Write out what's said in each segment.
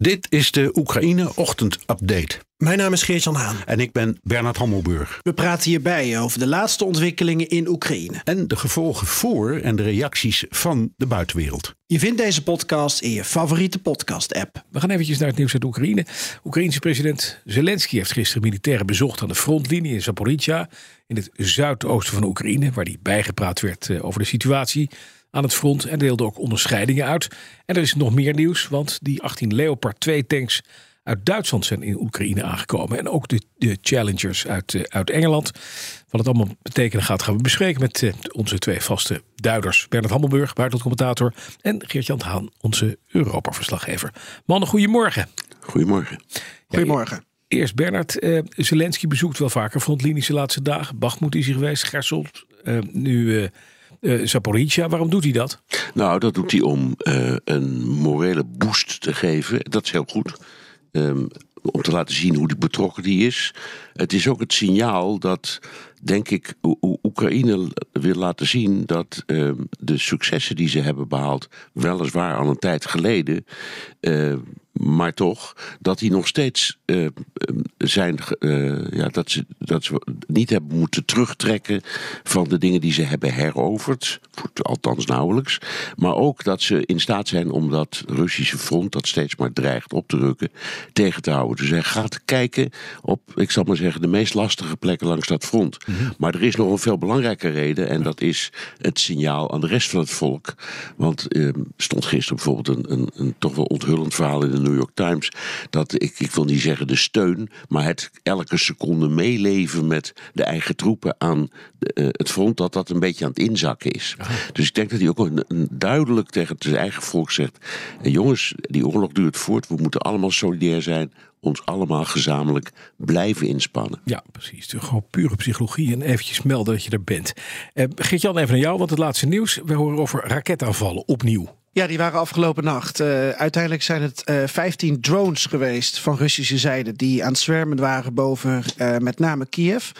Dit is de Oekraïne Ochtend Update. Mijn naam is Geert-Jan Haan. En ik ben Bernard Hammelburg. We praten hierbij over de laatste ontwikkelingen in Oekraïne. En de gevolgen voor en de reacties van de buitenwereld. Je vindt deze podcast in je favoriete podcast-app. We gaan eventjes naar het nieuws uit Oekraïne. Oekraïense president Zelensky heeft gisteren militairen bezocht aan de frontlinie in Zaporizhia, in het zuidoosten van Oekraïne, waar hij bijgepraat werd eh, over de situatie aan het front en deelde ook onderscheidingen uit. En er is nog meer nieuws, want die 18 Leopard 2 tanks uit Duitsland zijn in Oekraïne aangekomen. En ook de, de Challengers uit, uh, uit Engeland. Wat het allemaal betekenen gaat, gaan we bespreken met uh, onze twee vaste duiders. Bernard Hammelburg, buitenlandcommentator. En Geert-Jan Haan, onze Europa-verslaggever. Mannen, goedemorgen. Goedemorgen. Goedemorgen. Ja, eerst Bernard. Uh, Zelensky bezoekt wel vaker frontlinies de laatste dagen. Bachmoed is hij geweest, Gersel. nu... Uh, Zaporizhia, waarom doet hij dat? Nou, dat doet hij om uh, een morele boost te geven. Dat is heel goed. Um, om te laten zien hoe betrokken die is. Het is ook het signaal dat, denk ik, Oekraïne wil laten zien dat uh, de successen die ze hebben behaald, weliswaar al een tijd geleden, uh, maar toch, dat die nog steeds uh, zijn, ja, dat, ze, dat ze niet hebben moeten terugtrekken van de dingen die ze hebben heroverd, althans nauwelijks, maar ook dat ze in staat zijn om dat Russische front, dat steeds maar dreigt op te rukken, tegen te houden. Dus hij gaat kijken op, ik zal maar zeggen, de meest lastige plekken langs dat front. Mm -hmm. Maar er is nog een veel belangrijke reden en dat is het signaal aan de rest van het volk. Want uh, stond gisteren bijvoorbeeld een, een, een, toch wel onthullend verhaal in de New York Times. Dat ik, ik wil niet zeggen de steun, maar het elke seconde meeleven met de eigen troepen aan de, uh, het front, dat dat een beetje aan het inzakken is. Dus ik denk dat hij ook een, een duidelijk tegen zijn eigen volk zegt: jongens, die oorlog duurt voort, we moeten allemaal solidair zijn ons allemaal gezamenlijk blijven inspannen. Ja, precies. Gewoon pure psychologie en eventjes melden dat je er bent. Uh, Geert-Jan, even naar jou, want het laatste nieuws. We horen over raketaanvallen opnieuw. Ja, die waren afgelopen nacht. Uh, uiteindelijk zijn het uh, 15 drones geweest van Russische zijde die aan het zwermen waren boven uh, met name Kiev.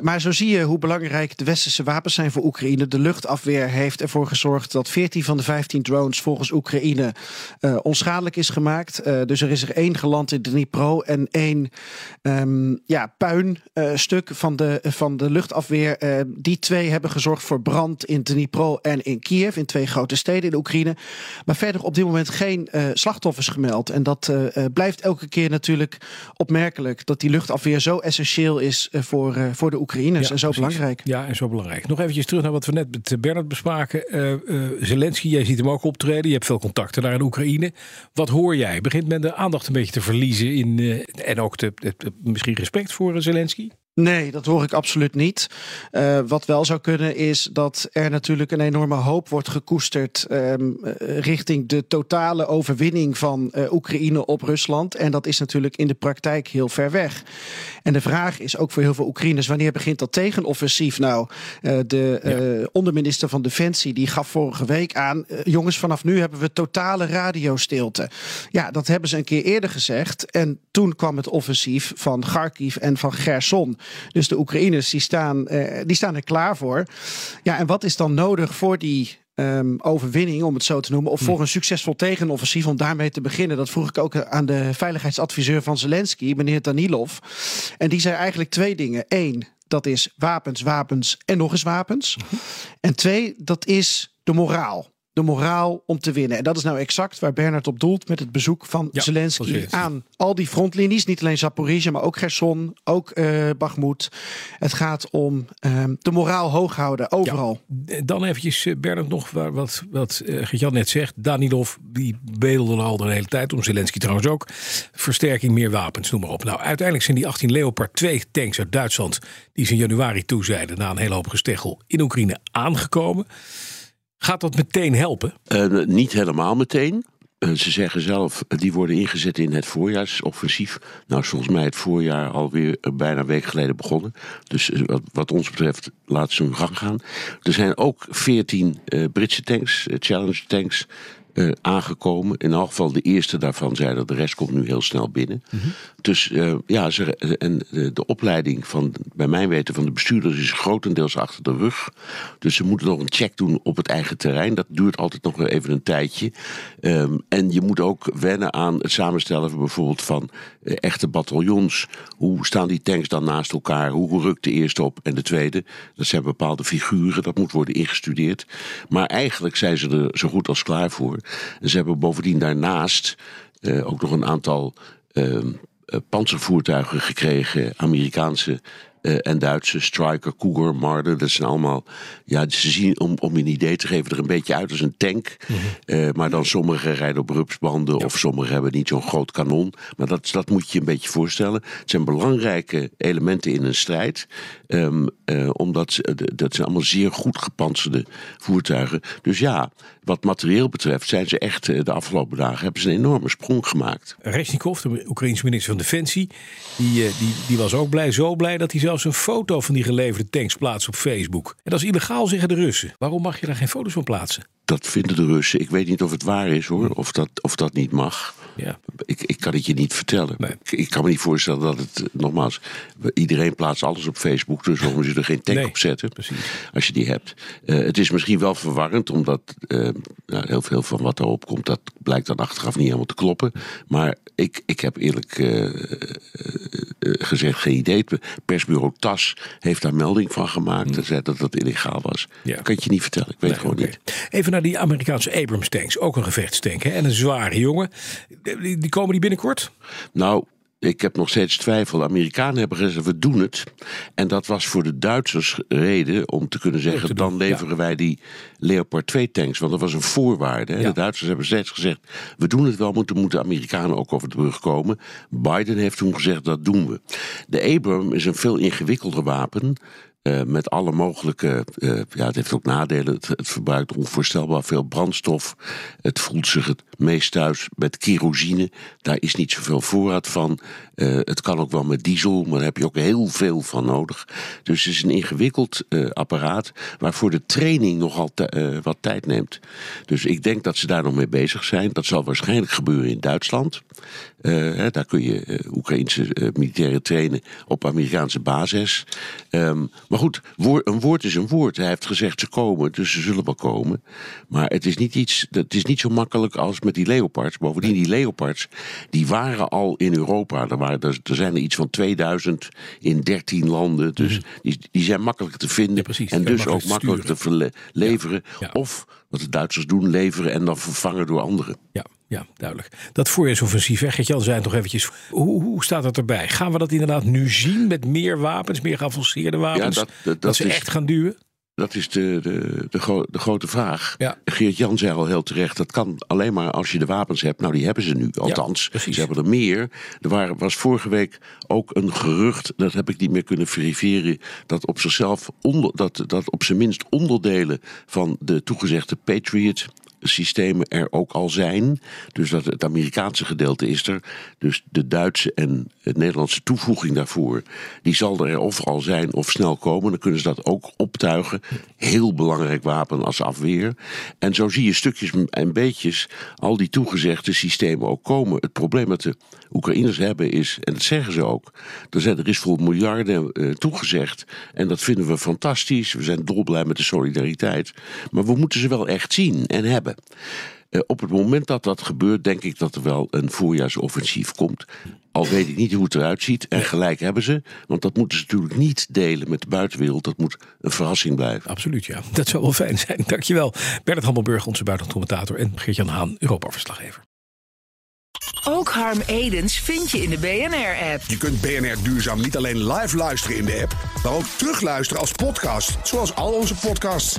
Maar zo zie je hoe belangrijk de westerse wapens zijn voor Oekraïne. De luchtafweer heeft ervoor gezorgd dat 14 van de 15 drones volgens Oekraïne onschadelijk is gemaakt. Dus er is er één geland in Dnipro en één um, ja, puinstuk van de, van de luchtafweer. Die twee hebben gezorgd voor brand in Dnipro en in Kiev, in twee grote steden in Oekraïne. Maar verder op dit moment geen uh, slachtoffers gemeld. En dat uh, blijft elke keer natuurlijk opmerkelijk. Dat die luchtafweer zo essentieel is voor, voor de Oekraïners. Ja, en zo precies. belangrijk. Ja, en zo belangrijk. Nog eventjes terug naar wat we net met Bernard bespraken. Zelensky, jij ziet hem ook optreden. Je hebt veel contacten daar in Oekraïne. Wat hoor jij? Begint men de aandacht een beetje te verliezen? In, en ook de, misschien respect voor Zelensky? Nee, dat hoor ik absoluut niet. Uh, wat wel zou kunnen is dat er natuurlijk een enorme hoop wordt gekoesterd um, richting de totale overwinning van uh, Oekraïne op Rusland. En dat is natuurlijk in de praktijk heel ver weg. En de vraag is ook voor heel veel Oekraïners, wanneer begint dat tegenoffensief nou? de ja. onderminister van Defensie die gaf vorige week aan, jongens vanaf nu hebben we totale radiostilte. Ja, dat hebben ze een keer eerder gezegd. En toen kwam het offensief van Kharkiv en van Gerson. Dus de Oekraïners die staan, uh, die staan er klaar voor. Ja, en wat is dan nodig voor die um, overwinning, om het zo te noemen, of voor een succesvol tegenoffensief, om daarmee te beginnen. Dat vroeg ik ook aan de veiligheidsadviseur van Zelensky, meneer Danilov. En die zei eigenlijk twee dingen. Eén, dat is wapens, wapens en nog eens wapens. En twee, dat is de moraal de moraal om te winnen. En dat is nou exact waar Bernard op doelt met het bezoek van ja, Zelensky aan al die frontlinies. Niet alleen Zaporizhia, maar ook Gerson, ook uh, Bakhmut. Het gaat om uh, de moraal hoog houden, overal. Ja, dan eventjes, Bernard, nog wat, wat uh, Gertjan net zegt. Danilov, die bedelde al de hele tijd om. Zelensky trouwens ook. Versterking, meer wapens, noem maar op. Nou, uiteindelijk zijn die 18 Leopard 2 tanks uit Duitsland... die ze in januari toezeiden na een hele hoop gesteggel in Oekraïne aangekomen... Gaat dat meteen helpen? Uh, niet helemaal meteen. Eh, ze zeggen zelf, eh, die worden ingezet in het voorjaarsoffensief. Nou, volgens mij het voorjaar alweer eh, bijna een week geleden begonnen. Dus eh, wat, wat ons betreft, laat ze hun gang gaan. Er zijn ook 14 eh, Britse tanks, eh, Challenge tanks, eh, aangekomen. In elk geval de eerste daarvan zei dat de rest komt nu heel snel binnen. Dus eh, ja, ze, en de, de opleiding van, bij mijn weten, van de bestuurders is grotendeels achter de rug. Dus ze moeten nog een check doen op het eigen terrein. Dat duurt altijd nog even een tijdje. Ehm, en je moet ook wennen aan het samenstellen van bijvoorbeeld van eh, echte bataljons. Hoe staan die tanks dan naast elkaar? Hoe rukt de eerste op en de tweede? Dat zijn bepaalde figuren, dat moet worden ingestudeerd. Maar eigenlijk zijn ze er zo goed als klaar voor. En ze hebben bovendien daarnaast eh, ook nog een aantal ehm, eh, panzervoertuigen gekregen, Amerikaanse eh, en Duitse, Striker, Cougar, Marder. Dat zijn allemaal, ja, ze zien, om, om je een idee te geven, er een beetje uit als een tank. Eh, maar dan sommigen rijden op rupsbanden of sommigen hebben niet zo'n groot kanon. Maar dat, dat moet je je een beetje voorstellen. Het zijn belangrijke elementen in een strijd. Ehm, eh, omdat ze, dat zijn allemaal zeer goed gepantserde voertuigen. Dus ja, wat materieel betreft zijn ze echt de afgelopen dagen hebben ze een enorme sprong gemaakt. Resnikov, de Oekraïense minister van Defensie, die, die, die was ook blij, zo blij dat hij zelfs een foto van die geleverde tanks plaatst op Facebook. En dat is illegaal, zeggen de Russen. Waarom mag je daar geen foto's van plaatsen? Dat vinden de Russen. Ik weet niet of het waar is hoor, of dat, of dat niet mag. Ja. Ik, ik kan het je niet vertellen. Nee. Ik, ik kan me niet voorstellen dat het, nogmaals, iedereen plaatst alles op Facebook, dus waarom ze er geen tag Nee, op zetten, precies. als je die hebt. Eh, het is misschien wel verwarrend, omdat eh, nou, heel veel van wat erop komt, dat blijkt dan achteraf niet helemaal te kloppen. Maar ik, ik heb eerlijk eh, gezegd geen idee. Het persbureau TAS heeft daar melding van gemaakt en zei dat dat illegaal was. Ja. Kan je niet vertellen, ik weet het gewoon niet. Even naar die Amerikaanse Abrams tanks, ook een gevechtstank hè? en een zware jongen. Die, die komen die binnenkort? Nou, ik heb nog steeds twijfel. De Amerikanen hebben gezegd, we doen het. En dat was voor de Duitsers reden om te kunnen zeggen... te doen, dan leveren wij die Leopard 2 tanks. Want dat was een voorwaarde. Hè? Ja. De Duitsers hebben steeds gezegd, we doen het wel... moeten moeten de Amerikanen ook over de brug komen. Biden heeft toen gezegd, dat doen we. De Abram is een veel ingewikkelder wapen... eh, met alle mogelijke, eh, ja, het heeft ook nadelen. Het, het verbruikt onvoorstelbaar veel brandstof. Het voelt zich het meest thuis met kerosine. Daar is niet zoveel voorraad van. Eh, het kan ook wel met diesel, maar daar heb je ook heel veel van nodig. Dus het is een ingewikkeld eh, apparaat waarvoor de training nogal eh, wat tijd neemt. Dus ik denk dat ze daar nog mee bezig zijn. Dat zal waarschijnlijk gebeuren in Duitsland. Hè, daar kun je Oekraïnse militairen trainen op Amerikaanse basis. Ehm, maar goed, een woord is een woord. Hij heeft gezegd ze komen, dus ze zullen wel komen. Maar het is niet, iets, het is niet zo makkelijk als met die Leopards. Bovendien, die Leopards, die waren al in Europa. Er, waren, er, er zijn er iets van 2000 in 13 landen. Dus die, die zijn makkelijk te vinden. Ja, precies. en dus ook makkelijk te leveren. Ja. Of, wat de Duitsers doen, leveren en dan vervangen door anderen. Ja, ja, duidelijk. Dat voorjaarsoffensief, hè, Gert-Jan zei het nog eventjes. Hoe, hoe staat dat erbij? Gaan we dat inderdaad nu zien met meer wapens, meer geavanceerde wapens? dat- dat- dat dat ze is- echt gaan duwen? Dat is de, de, de, gro- de grote vraag. Ja. Geert Jan zei al heel terecht, dat kan alleen maar als je de wapens hebt. Nou, die hebben ze nu, althans. ze hebben er meer. Er waren, was vorige week ook een gerucht, dat heb ik niet meer kunnen verifiëren... dat op zichzelf, onder, dat, dat op zijn minst onderdelen van de toegezegde Patriot systemen er ook al zijn. Dus dat het Amerikaanse gedeelte is er. Dus de Duitse en het Nederlandse toevoeging daarvoor, die zal er of al zijn of snel komen. Dan kunnen ze dat ook optuigen. Heel belangrijk wapen als afweer. En zo zie je stukjes en beetjes al die toegezegde systemen ook komen. Het probleem dat de Oekraïners hebben is, en dat zeggen ze ook, er, is voor miljarden eh, toegezegd. En dat vinden we fantastisch. We zijn dolblij met de solidariteit. Maar we moeten ze wel echt zien en hebben. Eh, op het moment dat dat gebeurt, denk ik dat er wel een voorjaarsoffensief komt. Al weet ik niet hoe het eruit ziet. En gelijk hebben ze. Want dat moeten ze natuurlijk niet delen met de buitenwereld. Dat moet een verrassing blijven. Absoluut, ja. Dat zou wel fijn zijn. Dankjewel. Bernard Hammelburg, onze buitenlandcommentator. En Geert-Jan Haan, Europa-verslaggever. Ook Harm Edens vind je in de BNR-app. Je kunt BNR Duurzaam niet alleen live luisteren in de app, maar ook terugluisteren als podcast, zoals al onze podcasts.